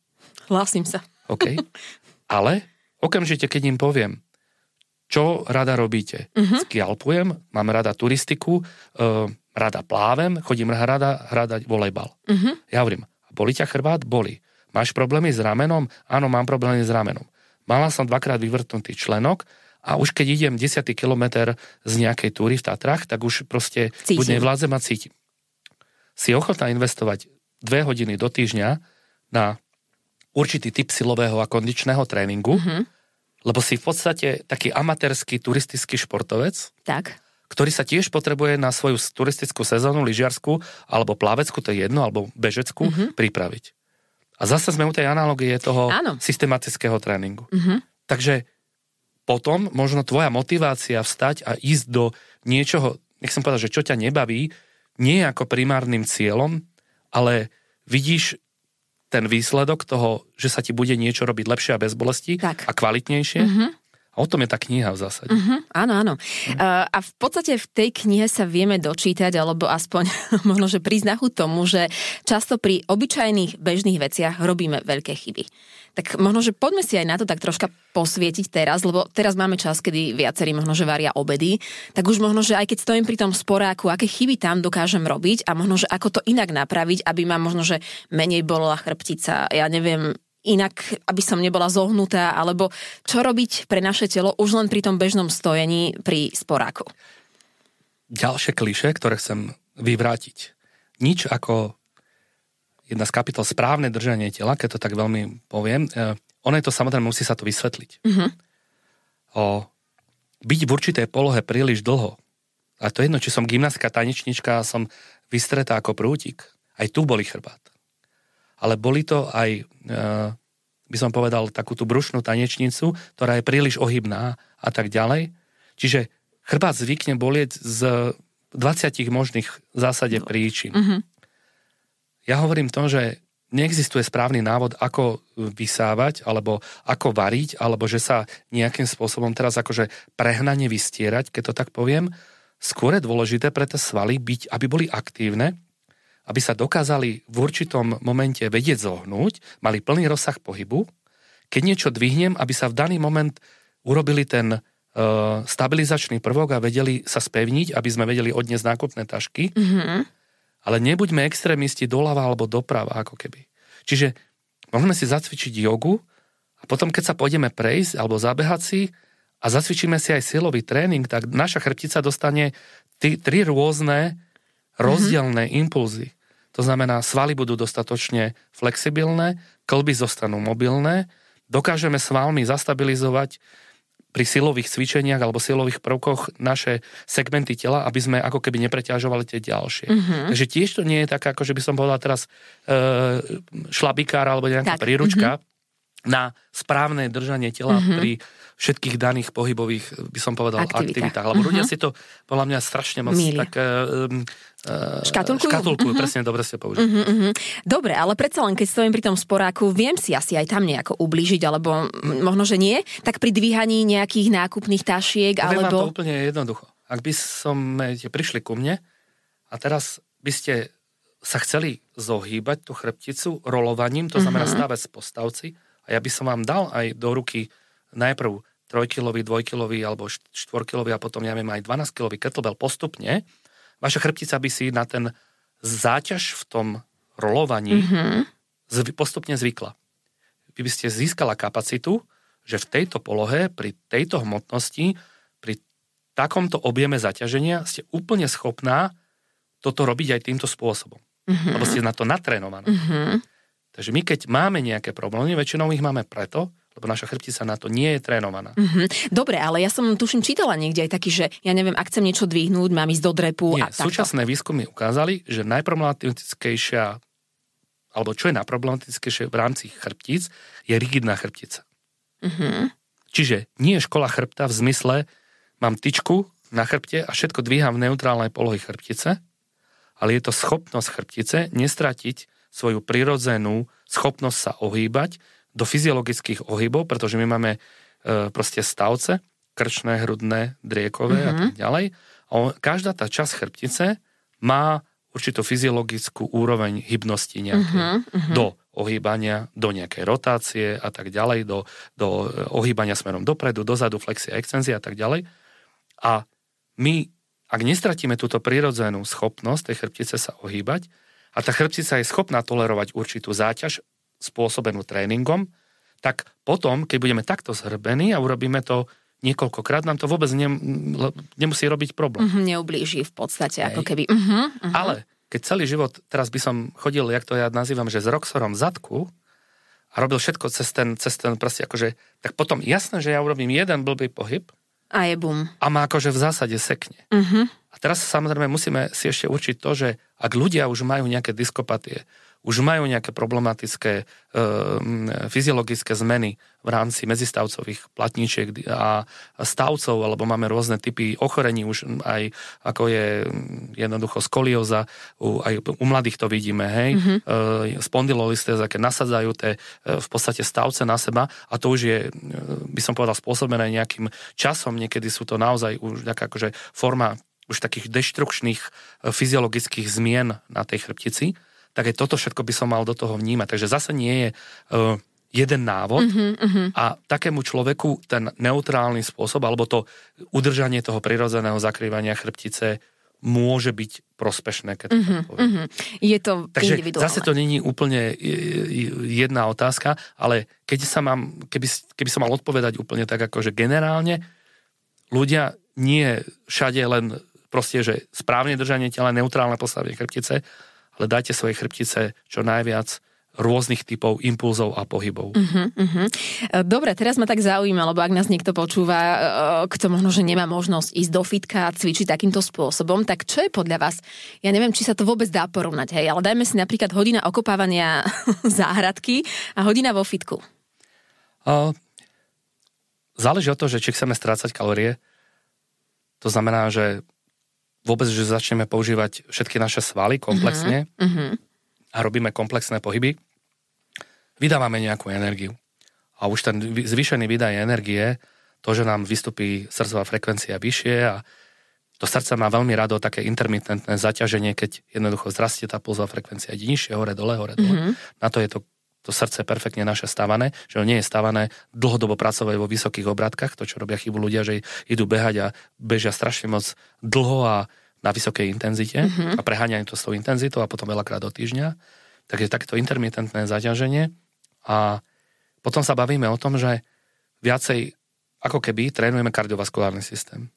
Hlasím sa.
OK? Ale okamžite, keď im poviem, čo rada robíte. Uh-huh. Skialpujem, mám rada turistiku, uh, rada plávem, chodím rada hradať volejbal. Uh-huh. Ja hovorím, boli ťa chrbát? Boli. Máš problémy s ramenom? Áno, mám problémy s ramenom. Mala som dvakrát vyvrtnutý členok a už keď idem 10 kilometr z nejakej túry v Tatrach, tak už proste
Cítim.
buď nevládzem a cítim. Si ochotná investovať dve hodiny do týždňa na určitý typ silového a kondičného tréningu, mm-hmm. lebo si v podstate taký amatérsky turistický športovec,
Tak.
ktorý sa tiež potrebuje na svoju turistickú sezónu, lyžiarsku, alebo plaveckú, to je jedno, alebo bežeckú, mm-hmm. pripraviť. A zase sme u tej analogie toho
Áno.
systematického tréningu. Mm-hmm. Takže potom možno tvoja motivácia vstať a ísť do niečoho, nech som povedal, že čo ťa nebaví, nie je ako primárnym cieľom, ale vidíš ten výsledok toho, že sa ti bude niečo robiť lepšie a bez bolesti
Tak.
a kvalitnejšie. Mm-hmm. A o tom je tá kniha v zásade.
Hm, áno, áno. Uh, a v podstate v tej knihe sa vieme dočítať, alebo aspoň možno, že príznachu tomu, že často pri obyčajných bežných veciach robíme veľké chyby. Tak možno, že poďme si aj na to tak troška posvietiť teraz, lebo teraz máme čas, kedy viacerí možno, že varia obedy, tak už možno, že aj keď stojím pri tom sporáku, aké chyby tam dokážem robiť a možno, že ako to inak napraviť, aby ma možno, že menej bola chrbtica, ja neviem, inak, aby som nebola zohnutá, alebo čo robiť pre naše telo už len pri tom bežnom stojení pri sporáku.
Ďalšie kliše, ktoré chcem vyvrátiť. Nič ako jedna z kapitol správne držanie tela, keď to tak veľmi poviem, eh, ono je to samozrejme, musí sa to vysvetliť. Mm-hmm. O, byť v určitej polohe príliš dlho, a to je jedno, či som gymnastka, tanečnička, som vystretá ako prútik, aj tu boli chrbát. Ale boli to aj, e, by som povedal, takú tú brušnú tanečnicu, ktorá je príliš ohybná a tak ďalej. Čiže chrbát zvykne bolieť z 20 možných v zásade príčin. Mm-hmm. Ja hovorím to, že neexistuje správny návod, ako vysávať, alebo ako variť, alebo že sa nejakým spôsobom teraz akože prehnane vystierať, keď to tak poviem. Skôr je dôležité pre tie svaly byť, aby boli aktívne, aby sa dokázali v určitom momente vedieť zohnúť, mali plný rozsah pohybu. Keď niečo dvihnem, aby sa v daný moment urobili ten uh, stabilizačný prvok a vedeli sa spevniť, aby sme vedeli odniesť nákupné tašky. Mm-hmm. Ale nebuďme extrémisti doľava alebo doprava, ako keby. Čiže môžeme si zacvičiť jogu a potom, keď sa pôjdeme prejsť alebo zabehať si a zacvičíme si aj silový tréning, tak naša chrbtica dostane tri, tri rôzne rozdielne mm-hmm. impulzy. To znamená, svaly budú dostatočne flexibilné, klby zostanú mobilné, dokážeme svalmi zastabilizovať pri silových cvičeniach alebo silových prvkoch naše segmenty tela, aby sme ako keby nepreťažovali tie ďalšie. Mm-hmm. Takže tiež to nie je taká, ako že by som povedala teraz e, šlabikár alebo nejaká
Tak,
príručka mm-hmm. na správne držanie tela mm-hmm. pri všetkých daných pohybových, by som povedal,
Aktivitách.
aktivitách. Lebo ľudia si to, podľa mňa, strašne moc
Milia.
tak... E,
Škatulkujú?
Škatulkujú, presne, dobre ste povedali.
Mhm, mhm. Dobre, ale predsa len keď stojím pri tom sporáku, viem si asi aj tam nejako ublížiť, alebo možno, že nie, tak pri dvíhaní nejakých nákupných tašiek,
Poviem vám to
alebo...
úplne jednoducho. Ak by som prišli ku mne a teraz by ste sa chceli zohýbať tú chrbticu rolovaním, to znamená
Mhm.
stávať z postavci a ja by som vám dal aj do ruky najprv trojkilový, dvojkilový alebo št- štvorkilový a potom ja viem aj 12-kilový kettlebell postupne, vaša chrbtica by si na ten záťaž v tom rolovaní
Mhm.
zv- postupne zvykla. vy by ste získala kapacitu, že v tejto polohe, pri tejto hmotnosti, pri takomto objeme zaťaženia ste úplne schopná toto robiť aj týmto spôsobom. Mm-hmm. Lebo ste na to natrénované. Mm-hmm. Takže my keď máme nejaké problémy, väčšinou ich máme preto, lebo naša chrbtica na to nie je trénovaná.
Mm-hmm. Dobre, ale ja som tuším čítala niekde aj taký, že ja neviem, ak chcem niečo dvihnúť, mám ísť do drepu
nie,
a
takto. Súčasné výskumy ukázali, že najproblematickejšia alebo čo je najproblematickejšie v rámci chrbtíc, je rigidná chrbtica. Mm-hmm. Čiže nie je škola chrbta v zmysle, mám tyčku na chrbte a všetko dvíham v neutrálnej polohy chrbtice, ale je to schopnosť chrbtice nestratiť svoju prirodzenú schopnosť sa ohýbať do fyziologických ohybov, pretože my máme e, proste stavce, krčné, hrudné, driekové mm-hmm. a tak ďalej. A on, každá tá časť chrbtice má určitú fyziologickú úroveň hybnosti nejaké, uh-huh, uh-huh. do ohýbania, do nejakej rotácie a tak ďalej, do, do e, ohýbania smerom dopredu, dozadu, flexia, extenzia a tak ďalej. A my, ak nestratíme túto prirodzenú schopnosť tej chrbtice sa ohýbať, a tá chrbtica je schopná tolerovať určitú záťaž spôsobenú tréningom, tak potom, keď budeme takto zhrbení a urobíme to niekoľkokrát, nám to vôbec ne, nemusí robiť problém.
Mm-hmm, neublíži v podstate, Hej. ako keby. Mm-hmm, mm-hmm.
Ale keď celý život, teraz by som chodil, jak to ja nazývam, že s Roxorom zadku a robil všetko cez ten, cez ten proste akože, tak potom jasné, že ja urobím jeden blbý pohyb
a je bum.
A má akože v zásade sekne. Mm-hmm. A teraz samozrejme musíme si ešte určiť to, že ak ľudia už majú nejaké diskopatie, už majú nejaké problematické e, fyziologické zmeny v rámci medzistavcových platníčiek a stavcov, alebo máme rôzne typy ochorení už aj ako je jednoducho skolioza, u, aj u mladých to vidíme, hej, mm-hmm. e, spondylolistéza, keď nasadzajú tie e, v podstate stavce na seba a to už je, e, by som povedal, spôsobené nejakým časom, niekedy sú to naozaj už nejaká akože forma už takých deštrukčných e, fyziologických zmien na tej chrbtici tak aj toto všetko by som mal do toho vnímať. Takže zase nie je uh, jeden návod uh-huh, uh-huh. a takému človeku ten neutrálny spôsob alebo to udržanie toho prirodzeného zakrývania chrbtice môže byť prospešné, keď uh-huh, poviem. Uh-huh.
Je to
Takže zase to není úplne jedna otázka, ale keď sa mám, keby, keby som mal odpovedať úplne tak ako, že generálne ľudia nie všade len proste, že správne držanie tela, neutrálne postavenie chrbtice, ale dajte svojej chrbtice čo najviac rôznych typov impulzov a pohybov. Uh-huh, uh-huh.
Dobre, teraz ma tak zaujíma, lebo ak nás niekto počúva, e, kto možno, že nemá možnosť ísť do fitka a cvičiť takýmto spôsobom, tak čo je podľa vás? Ja neviem, či sa to vôbec dá porovnať, hej, ale dajme si napríklad hodina okopávania záhradky a hodina vo fitku. Uh,
záleží od toho, že či chceme strácať kalórie. To znamená, že vôbec, že začneme používať všetky naše svaly komplexne uh-huh. a robíme komplexné pohyby, vydávame nejakú energiu. A už ten zvýšený výdaj energie, to, že nám vystupí srdcová frekvencia vyššie a to srdce má veľmi rado také intermitentné zaťaženie, keď jednoducho zrastie tá pulzová frekvencia, nižšie, hore, dole, hore, dole. Uh-huh. Na to je to to srdce perfektne naše stavané, že on nie je stavané dlhodobo pracovať vo vysokých obratkách, to čo robia chybu ľudia, že idú behať a bežia strašne moc dlho a na vysokej intenzite mm-hmm. a preháňajú to s tou intenzitou a potom veľakrát do týždňa. Takže takéto intermitentné zaťaženie a potom sa bavíme o tom, že viacej ako keby trénujeme kardiovaskulárny systém.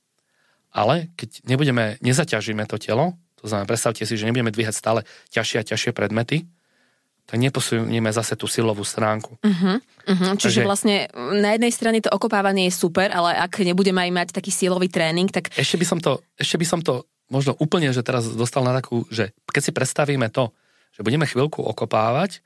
Ale keď nebudeme, nezaťažíme to telo, to znamená, predstavte si, že nebudeme dvíhať stále ťažšie a ťažšie predmety, tak neposunieme zase tú silovú stránku. Uh-huh,
uh-huh. Čiže Takže, vlastne na jednej strane to okopávanie je super, ale ak nebudeme aj mať taký silový tréning, tak...
Ešte by som to, ešte by som to možno úplne, že teraz dostal na takú, že keď si predstavíme to, že budeme chvíľku okopávať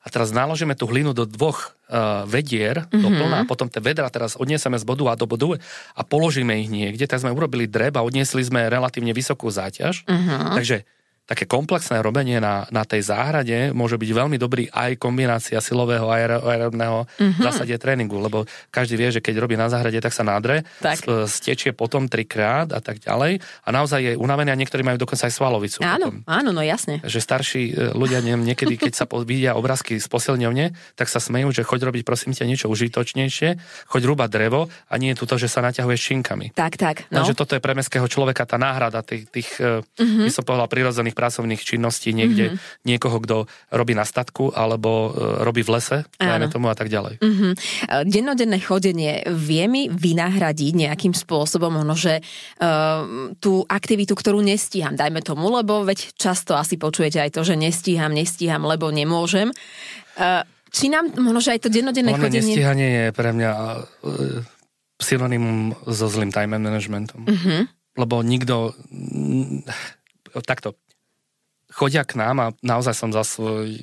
a teraz naložíme tú hlinu do dvoch uh, vedier, mm-hmm. do mhm. plná, a potom tie vedra teraz odnieseme z bodu A do bodu a položíme ich niekde, tak sme urobili dreb a odniesli sme relatívne vysokú záťaž. Mm-hmm. Takže také komplexné robenie na, na tej záhrade môže byť veľmi dobrý aj kombinácia silového a aerobného mm-hmm. zásade tréningu, lebo každý vie, že keď robí na záhrade, tak sa nádre, tak. stečie potom trikrát a tak ďalej a naozaj je unavený a niektorí majú dokonca aj svalovicu.
Áno,
potom.
áno, no jasne.
Že starší e, ľudia niekedy, keď sa vidia obrázky z posilňovne, tak sa smejú, že choď robiť prosím ťa niečo užitočnejšie, choď rúbať drevo a nie je to, že sa naťahuje šinkami.
Tak, tak. No.
Takže toto je pre mestského človeka tá náhrada tých, tých mm-hmm. by som povedal, prirodzených bežných pracovných činností niekde mm-hmm. niekoho, kto robí na statku alebo uh, robí v lese, dajme tomu a tak ďalej.
Mm-hmm. Dennodenné chodenie vie mi vynahradiť nejakým spôsobom ono, že uh, tú aktivitu, ktorú nestíham, dajme tomu, lebo veď často asi počujete aj to, že nestíham, nestíham, lebo nemôžem. Uh, či nám možno, že aj to dennodenné
Ono
chodenie...
nestíhanie je pre mňa uh, synonymum so zlým time managementom.
Uh-huh.
Lebo nikto... mm, Takto. Chodia k nám a naozaj som za svoj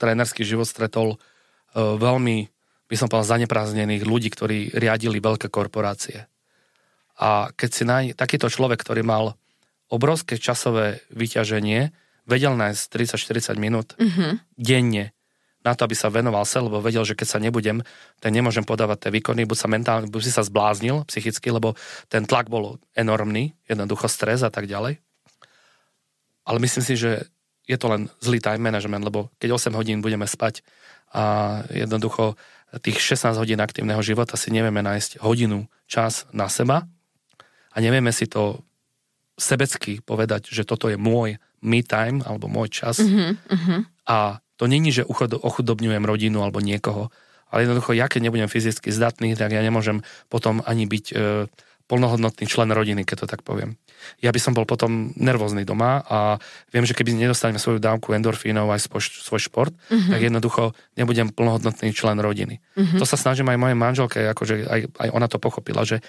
trénerský život stretol uh, veľmi, by som povedal, zaneprázdnených ľudí, ktorí riadili veľké korporácie. A keď si naj... takýto človek, ktorý mal obrovské časové vyťaženie, vedel nájsť 30-40 minút
Uh-huh.
denne na to, aby sa venoval sa, lebo vedel, že keď sa nebudem, tak nemôžem podávať tie výkony, buď sa mentálne, buď si sa zbláznil psychicky, lebo ten tlak bol enormný, jednoducho stres a tak ďalej. Ale myslím si, že je to len zlý time management, lebo keď 8 hodín budeme spať a jednoducho tých 16 hodín aktívneho života si nevieme nájsť hodinu čas na seba a nevieme si to sebecky povedať, že toto je môj me time alebo môj čas
Uh-huh. Uh-huh.
a to není, že ochudobňujem rodinu alebo niekoho, ale jednoducho ja, keď nebudem fyzicky zdatný, tak ja nemôžem potom ani byť e, plnohodnotný člen rodiny, keď to tak poviem. Ja by som bol potom nervózny doma a viem, že keby nedostanem svoju dávku endorfínov aj svoj, svoj šport, mm-hmm. tak jednoducho nebudem plnohodnotný člen rodiny. Mm-hmm. To sa snažím aj mojej manželke, akože aj, aj ona to pochopila, že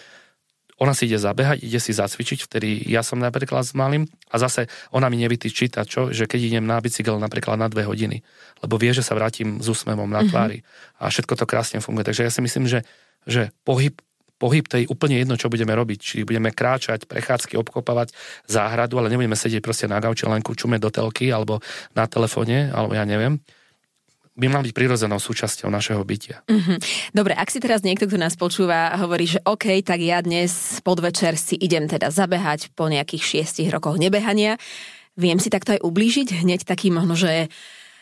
ona si ide zabehať, ide si zacvičiť, vtedy ja som napríklad s malým a zase ona mi nevytýči čo, že keď idem na bicykel napríklad na dve hodiny, lebo vie, že sa vrátim s úsmevom na tvári a všetko to krásne funguje. Takže ja si myslím, že, že pohyb pohyb to je úplne jedno, čo budeme robiť. Či budeme kráčať, prechádzky, obkopávať záhradu, ale nebudeme sedieť proste na gauči, len čume do telky alebo na telefóne, alebo ja neviem by mal byť prirodzenou súčasťou našeho bytia.
Uh-huh. Dobre, ak si teraz niekto, kto nás počúva, hovorí, že OK, tak ja dnes podvečer si idem teda zabehať po nejakých šiestich rokoch nebehania, viem si takto aj ublížiť hneď takým možno, že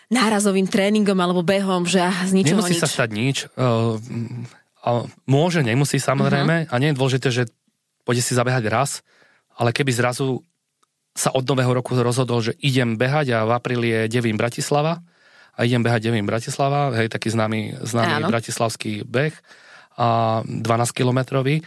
nárazovým tréningom alebo behom, že z ničoho
Nemusí
nič.
sa stať nič. Uh, môže, nemusí samozrejme. Uh-huh. A nie je dôležité, že pôjde si zabehať raz, ale keby zrazu sa od nového roku rozhodol, že idem behať a v apríli je Devín Bratislava, a idem behať Devím Bratislava, hej, taký známy, známy
Áno.
bratislavský beh, a 12 kilometrový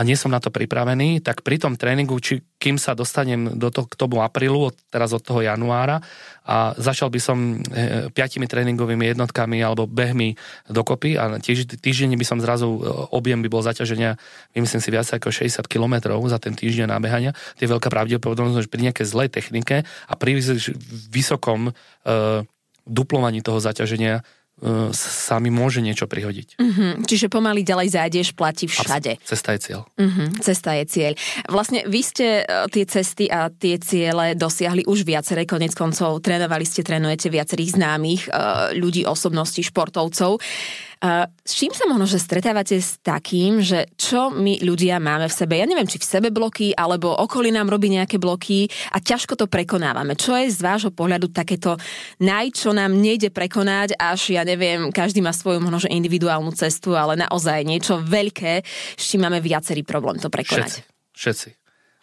a nie som na to pripravený, tak pri tom tréningu, či, kým sa dostanem do toho, k tomu aprílu, od, teraz od toho januára a začal by som e, piatimi tréningovými jednotkami alebo behmi dokopy a týž, týždeň by som zrazu, e, objem by bol zaťaženia, vymyslím si viac ako 60 km za ten týždeň nábehania, to je veľká pravdepodobnosť, že pri nejakej zlej technike a pri vys- vysokom e, duplovaní toho zaťaženia sa mi môže niečo prihodiť.
Uh-huh. Čiže pomaly ďalej zájdeš, platí všade.
Abs- Cesta je cieľ.
Uh-huh. Cesta je cieľ. Vlastne vy ste uh, tie cesty a tie ciele dosiahli už viaceré, konec koncov trénovali ste, trénujete viacerých známych uh, ľudí, osobností, športovcov. Uh, s čím sa možno, že stretávate s takým, že čo my ľudia máme v sebe? Ja neviem, či v sebe bloky, alebo okolí nám robí nejaké bloky a ťažko to prekonávame. Čo je z vášho pohľadu takéto naj, čo nám nejde prekonať, až ja neviem, každý má svoju možno, že individuálnu cestu, ale naozaj niečo veľké, s čím máme viacerý problém to
Všetci.
prekonať.
Všetci.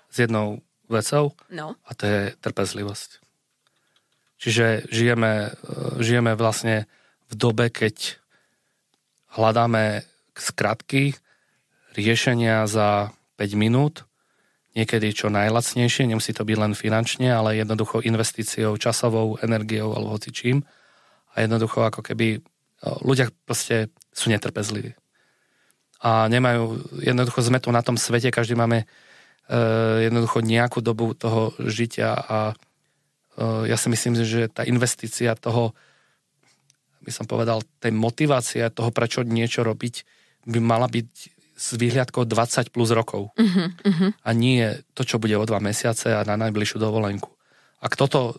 S jednou vecou
No.
a to je trpezlivosť. Čiže žijeme, e, žijeme vlastne v dobe, keď hľadáme skratky, riešenia za 5 minút, niekedy čo najlacnejšie, nemusí to byť len finančne, ale jednoducho investíciou, časovou, energiou alebo hoci. A jednoducho ako keby e, ľudia proste sú netrpezliví. A nemajú, jednoducho sme tu na tom svete, každý máme e, jednoducho nejakú dobu toho žitia a e, ja si myslím, že tá investícia toho, by som povedal, tej motivácie toho, prečo niečo robiť, by mala byť s výhľadkou 20 plus rokov.
Uh-huh, uh-huh.
A nie to, čo bude o dva mesiace a na najbližšiu dovolenku. Ak toto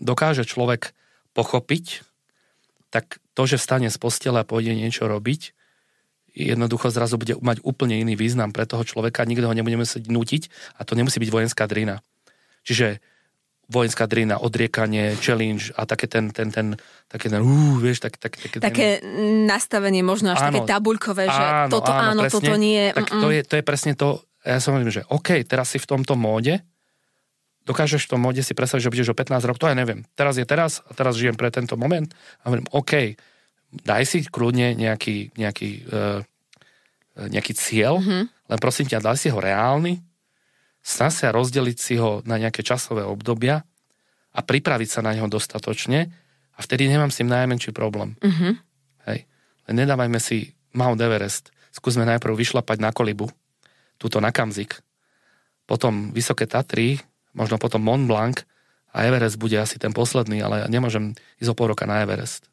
dokáže človek pochopiť, tak to, že vstane z postele a pôjde niečo robiť, jednoducho zrazu bude mať úplne iný význam pre toho človeka, nikto ho nebude musieť nutiť a to nemusí byť vojenská drina. Čiže vojenská drina, odriekanie, challenge a také ten, ten, ten, také ten, uh, vieš, tak, tak, také,
Také nastavenie možno až také
Áno.
tabuľkové, že toto áno,
presne.
toto nie.
Tak
mm-mm.
to je, to je presne to, ja som hovorím, že OK, teraz si v tomto móde, dokážeš v tom mode si predstaviť, že budeš o 15 rokov, to ja neviem. Teraz je teraz a teraz žijem pre tento moment a hovorím, OK, daj si kľudne nejaký, nejaký, uh, nejaký cieľ, mm-hmm. len prosím ťa, daj si ho reálny, snaž sa rozdeliť si ho na nejaké časové obdobia a pripraviť sa na neho dostatočne a vtedy nemám s tým najmenší problém. Mm-hmm. Hej. Len nedávajme si Mount Everest. Skúsme najprv vyšlapať na kolibu, túto na Kamzik, potom Vysoké Tatry, možno potom Mont Blanc a Everest bude asi ten posledný, ale ja nemôžem ísť o pol roka na Everest.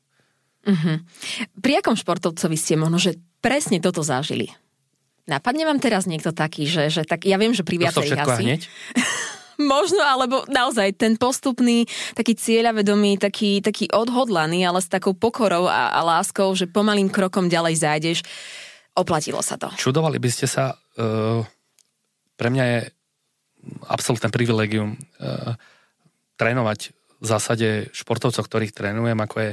Uh-huh. Pri akom športovcovi ste možno, že presne toto zažili? Napadne vám teraz niekto taký, že, že tak, ja viem, že pri viacerých asi.
Hneď?
Možno, alebo naozaj ten postupný, taký cieľavedomý, taký, taký odhodlaný, ale s takou pokorou a, a láskou, že pomalým krokom ďalej zájdeš. Oplatilo sa to.
Čudovali by ste sa, uh, pre mňa je absolútne privilegium uh, trénovať v zásade športovcov, ktorých trénujem, ako je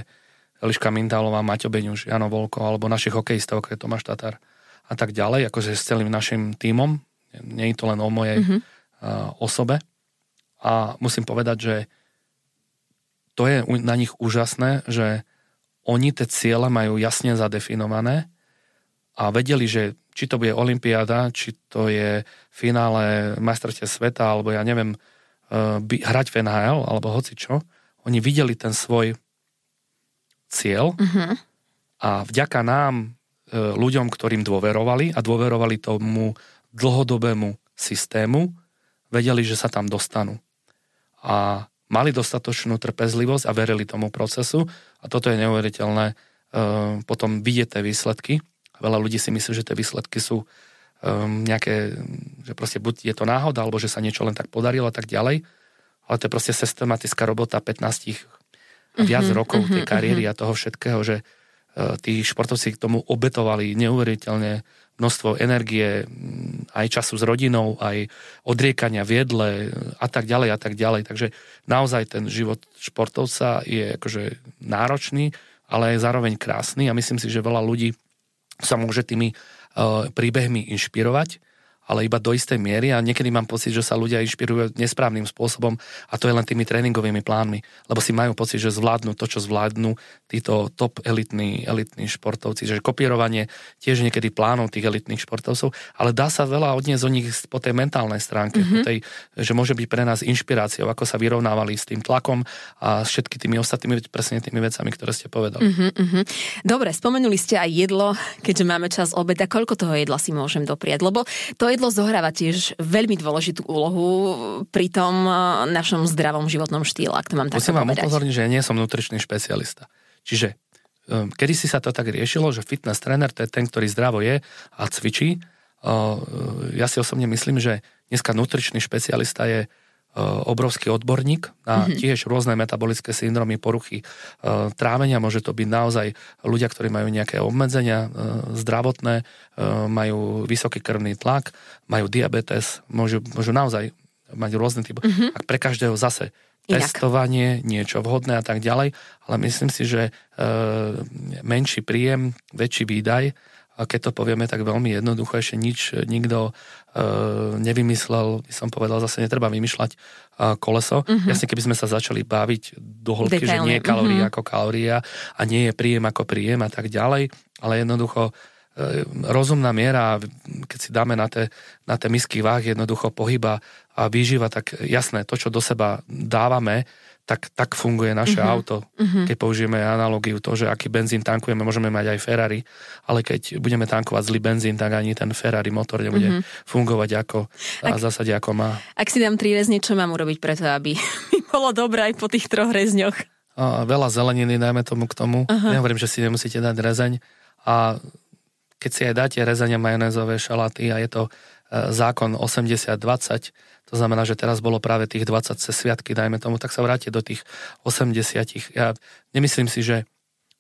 Eliška Mintálová, Maťo Beňuš, Jano Volko, alebo našich hokejistov, ako je Tomáš Tatar a tak ďalej, akože s celým našim tímom. Nie je to len o mojej mm-hmm. uh, osobe. A musím povedať, že to je na nich úžasné, že oni tie ciele majú jasne zadefinované a vedeli, že či to bude Olympiáda, či to je finále majstrovstiev sveta, alebo ja neviem, uh, by, hrať v NHL, alebo hoci čo, oni videli ten svoj cieľ uh-huh. a vďaka nám, ľuďom, ktorým dôverovali a dôverovali tomu dlhodobému systému, vedeli, že sa tam dostanú. A mali dostatočnú trpezlivosť a verili tomu procesu a toto je neuveriteľné uh, potom vidieť tie výsledky Veľa ľudí si myslí, že tie výsledky sú um, nejaké, že proste buď je to náhoda, alebo že sa niečo len tak podarilo a tak ďalej. Ale to je proste systematická robota 15 a viac mm-hmm, rokov tej mhm, kariéry mm-hmm. a toho všetkého, že tí športovci k tomu obetovali neuveriteľne množstvo energie, mm, aj času s rodinou, aj odriekania v jedle a tak ďalej a tak ďalej. Takže naozaj ten život športovca je akože náročný, ale je zároveň krásny a myslím si, že veľa ľudí sa môže tými uh, príbehmi inšpirovať ale iba do istej miery a niekedy mám pocit, že sa ľudia inšpirujú nesprávnym spôsobom a to je len tými tréningovými plánmi, lebo si majú pocit, že zvládnu to, čo zvládnu títo top elitní, elitní športovci. Že kopírovanie tiež niekedy plánov tých elitných športovcov, ale dá sa veľa odniesť o nich po tej mentálnej stránke, mm-hmm. po tej, že môže byť pre nás inšpiráciou, ako sa vyrovnávali s tým tlakom a s všetky tými ostatnými, presne tými vecami, ktoré ste povedali.
Mm-hmm. Dobre, spomenuli ste aj jedlo, keďže máme čas obeda. Koľko toho jedla si môžem dopriať? Lebo to je jedlo zohráva tiež veľmi dôležitú úlohu pri tom eh, našom zdravom životnom štýle, ak to mám tak
Musím vám upozorniť, že ja nie som nutričný špecialista. Čiže um, kedy si sa to tak riešilo, že fitness tréner to je ten, ktorý zdravo je a cvičí. Uh, ja si osobne myslím, že dneska nutričný špecialista je Eh, obrovský odborník na mm-hmm. tiež rôzne metabolické syndromy, poruchy eh, trávenia. Môže to byť naozaj ľudia, ktorí majú nejaké obmedzenia eh, zdravotné, majú vysoký krvný tlak, majú diabetes, môžu, môžu naozaj mať rôzne typy. Mm-hmm. A pre každého zase Inak. testovanie, niečo vhodné a tak ďalej, ale myslím si, že menší príjem, väčší výdaj a keď to povieme tak veľmi jednoducho, ešte nič nikto uh, nevymyslel, by som povedal, zase netreba vymýšľať uh, koleso. Uh-huh. Jasne, keby sme sa začali baviť do hĺbky, že nie je kalória uh-huh. ako kalória a nie je príjem ako príjem a tak ďalej, ale jednoducho uh, rozumná miera, keď si dáme na tie, na misky váh jednoducho pohyba a výživa, tak jasné, to, čo do seba dávame, tak, tak funguje naše uh-huh. auto. Uh-huh. Keď použijeme analogiu to, že aký benzín tankujeme, môžeme mať aj Ferrari, ale keď budeme tankovať zlý benzín, tak ani ten Ferrari motor nebude uh-huh. fungovať ako ak, a zásade ako má.
Ak si dám tri rezne, čo mám urobiť preto, aby mi bolo dobré aj po tých troch rezňoch?
A veľa zeleniny, dajme tomu k tomu. Uh-huh. Nehovorím, že si nemusíte dať rezeň. A keď si aj dáte rezania majonézové šaláty a je to zákon 80-20, to znamená, že teraz bolo práve tých 20 cez sviatky, dajme tomu, tak sa vráte do tých 80. Ja nemyslím si, že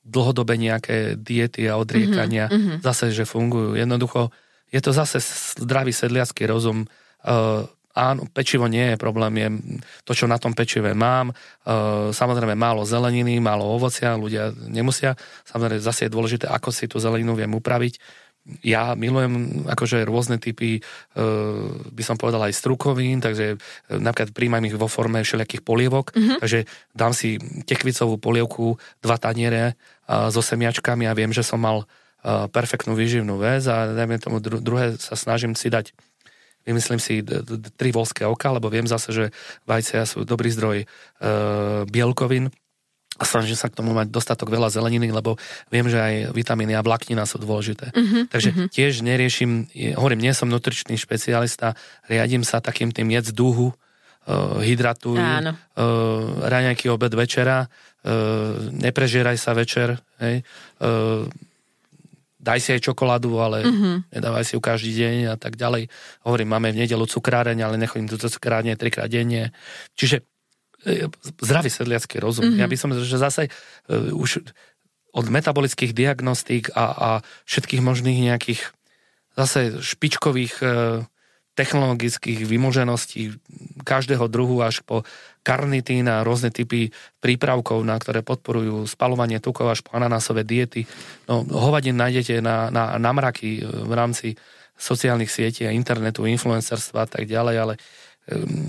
dlhodobé nejaké diety a odriekania mm-hmm. zase, že fungujú. Jednoducho, je to zase zdravý sedliacký rozum. Uh, áno, pečivo nie je problém, je to, čo na tom pečive mám. Uh, samozrejme málo zeleniny, málo ovocia, ľudia nemusia. Samozrejme zase je dôležité, ako si tú zeleninu viem upraviť ja milujem akože rôzne typy, e, by som povedal aj strukovín, takže e, napríklad príjmam ich vo forme všelijakých polievok, mm-hmm. takže dám si tekvicovú polievku, dva taniere so semiačkami a viem, že som mal perfektnú výživnú väz a dajme tomu druhé sa snažím si dať vymyslím si tri volské oka, lebo viem zase, že vajcia sú dobrý zdroj e, bielkovín a snažím sa k tomu mať dostatok veľa zeleniny, lebo viem, že aj vitamíny a vláknina sú dôležité. Uh-huh, Takže uh-huh. tiež neriešim, hovorím, nie som nutričný špecialista, riadím sa takým tým jedz dúhu, uh, hydratuj, uh, raňajky, obed, večera, uh, neprežieraj sa večer, hej, uh, daj si aj čokoládu, ale uh-huh. nedávaj si ju každý deň a tak ďalej. Hovorím, máme v nedelu cukráreň, ale nechodím do cukrárne trikrát denne. Čiže zdravý sedliacký rozum. Mm-hmm. Ja by som, že zase uh, už od metabolických diagnostík a, a všetkých možných nejakých zase špičkových uh, technologických vymožeností každého druhu až po karnitín a rôzne typy prípravkov, na ktoré podporujú spalovanie tukov až po ananásové diety. No, hovadín nájdete na, na, na mraky v rámci sociálnych sietí a internetu, influencerstva a tak ďalej, ale Ehm,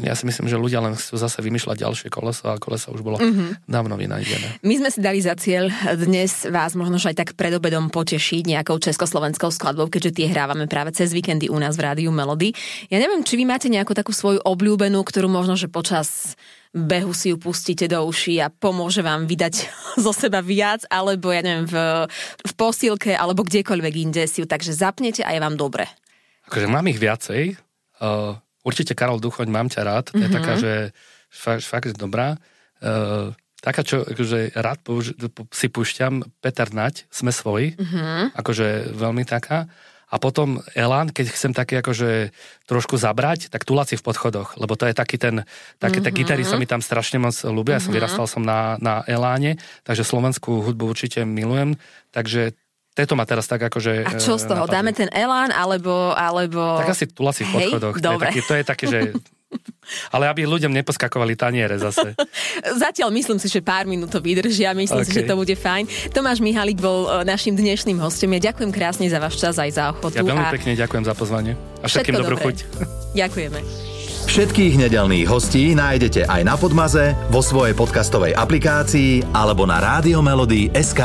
ja si myslím, že ľudia len chcú zase vymýšľať ďalšie koleso a koleso už bolo mm-hmm. dávno vynajdené.
My sme si dali za cieľ dnes vás možno aj tak pred obedom potešiť nejakou československou skladbou, keďže tie hrávame práve cez víkendy u nás v rádiu Melody. Ja neviem, či vy máte nejakú takú svoju obľúbenú, ktorú možno, že počas behu si ju pustíte do uší a pomôže vám vydať zo seba viac, alebo ja neviem, v, v posilke, alebo kdekoľvek inde si ju takže zapnete a je vám dobre.
Akože mám ich viacej. Uh, Určite Karol Duchoň, mám ťa rád, to je mm-hmm. taká, že fakt, fakt dobrá. Uh, taká, čo akože rád použ- si púšťam, Peter Nať, sme svoji, mm-hmm. akože veľmi taká. A potom Elan, keď chcem také akože trošku zabrať, tak Tulaci v podchodoch, lebo to je taký ten, také mm-hmm. gitary sa mi tam strašne moc ľúbia, mm-hmm. ja som mhm. vyrastal som na, na Eláne, takže slovenskú hudbu určite milujem, takže tieto ma teraz tak akože...
A čo z toho? Napadli. Dáme ten elán, alebo... alebo...
Tak asi tulasi v podchodoch. Hej, dobre. To je, taký, to je také, že... Ale aby ľuďom neposkakovali taniere zase.
Zatiaľ myslím si, že pár minút to vydržia, myslím okay. si, že to bude fajn. Tomáš Mihalik bol e, našim dnešným hostom. Ja ďakujem krásne za váš čas aj za ochotu.
Ja veľmi a... pekne ďakujem za pozvanie. A všetkým dobrú chuť.
Ďakujeme.
Všetkých nedelných hostí nájdete aj na Podmaze, vo svojej podcastovej aplikácii alebo na SK.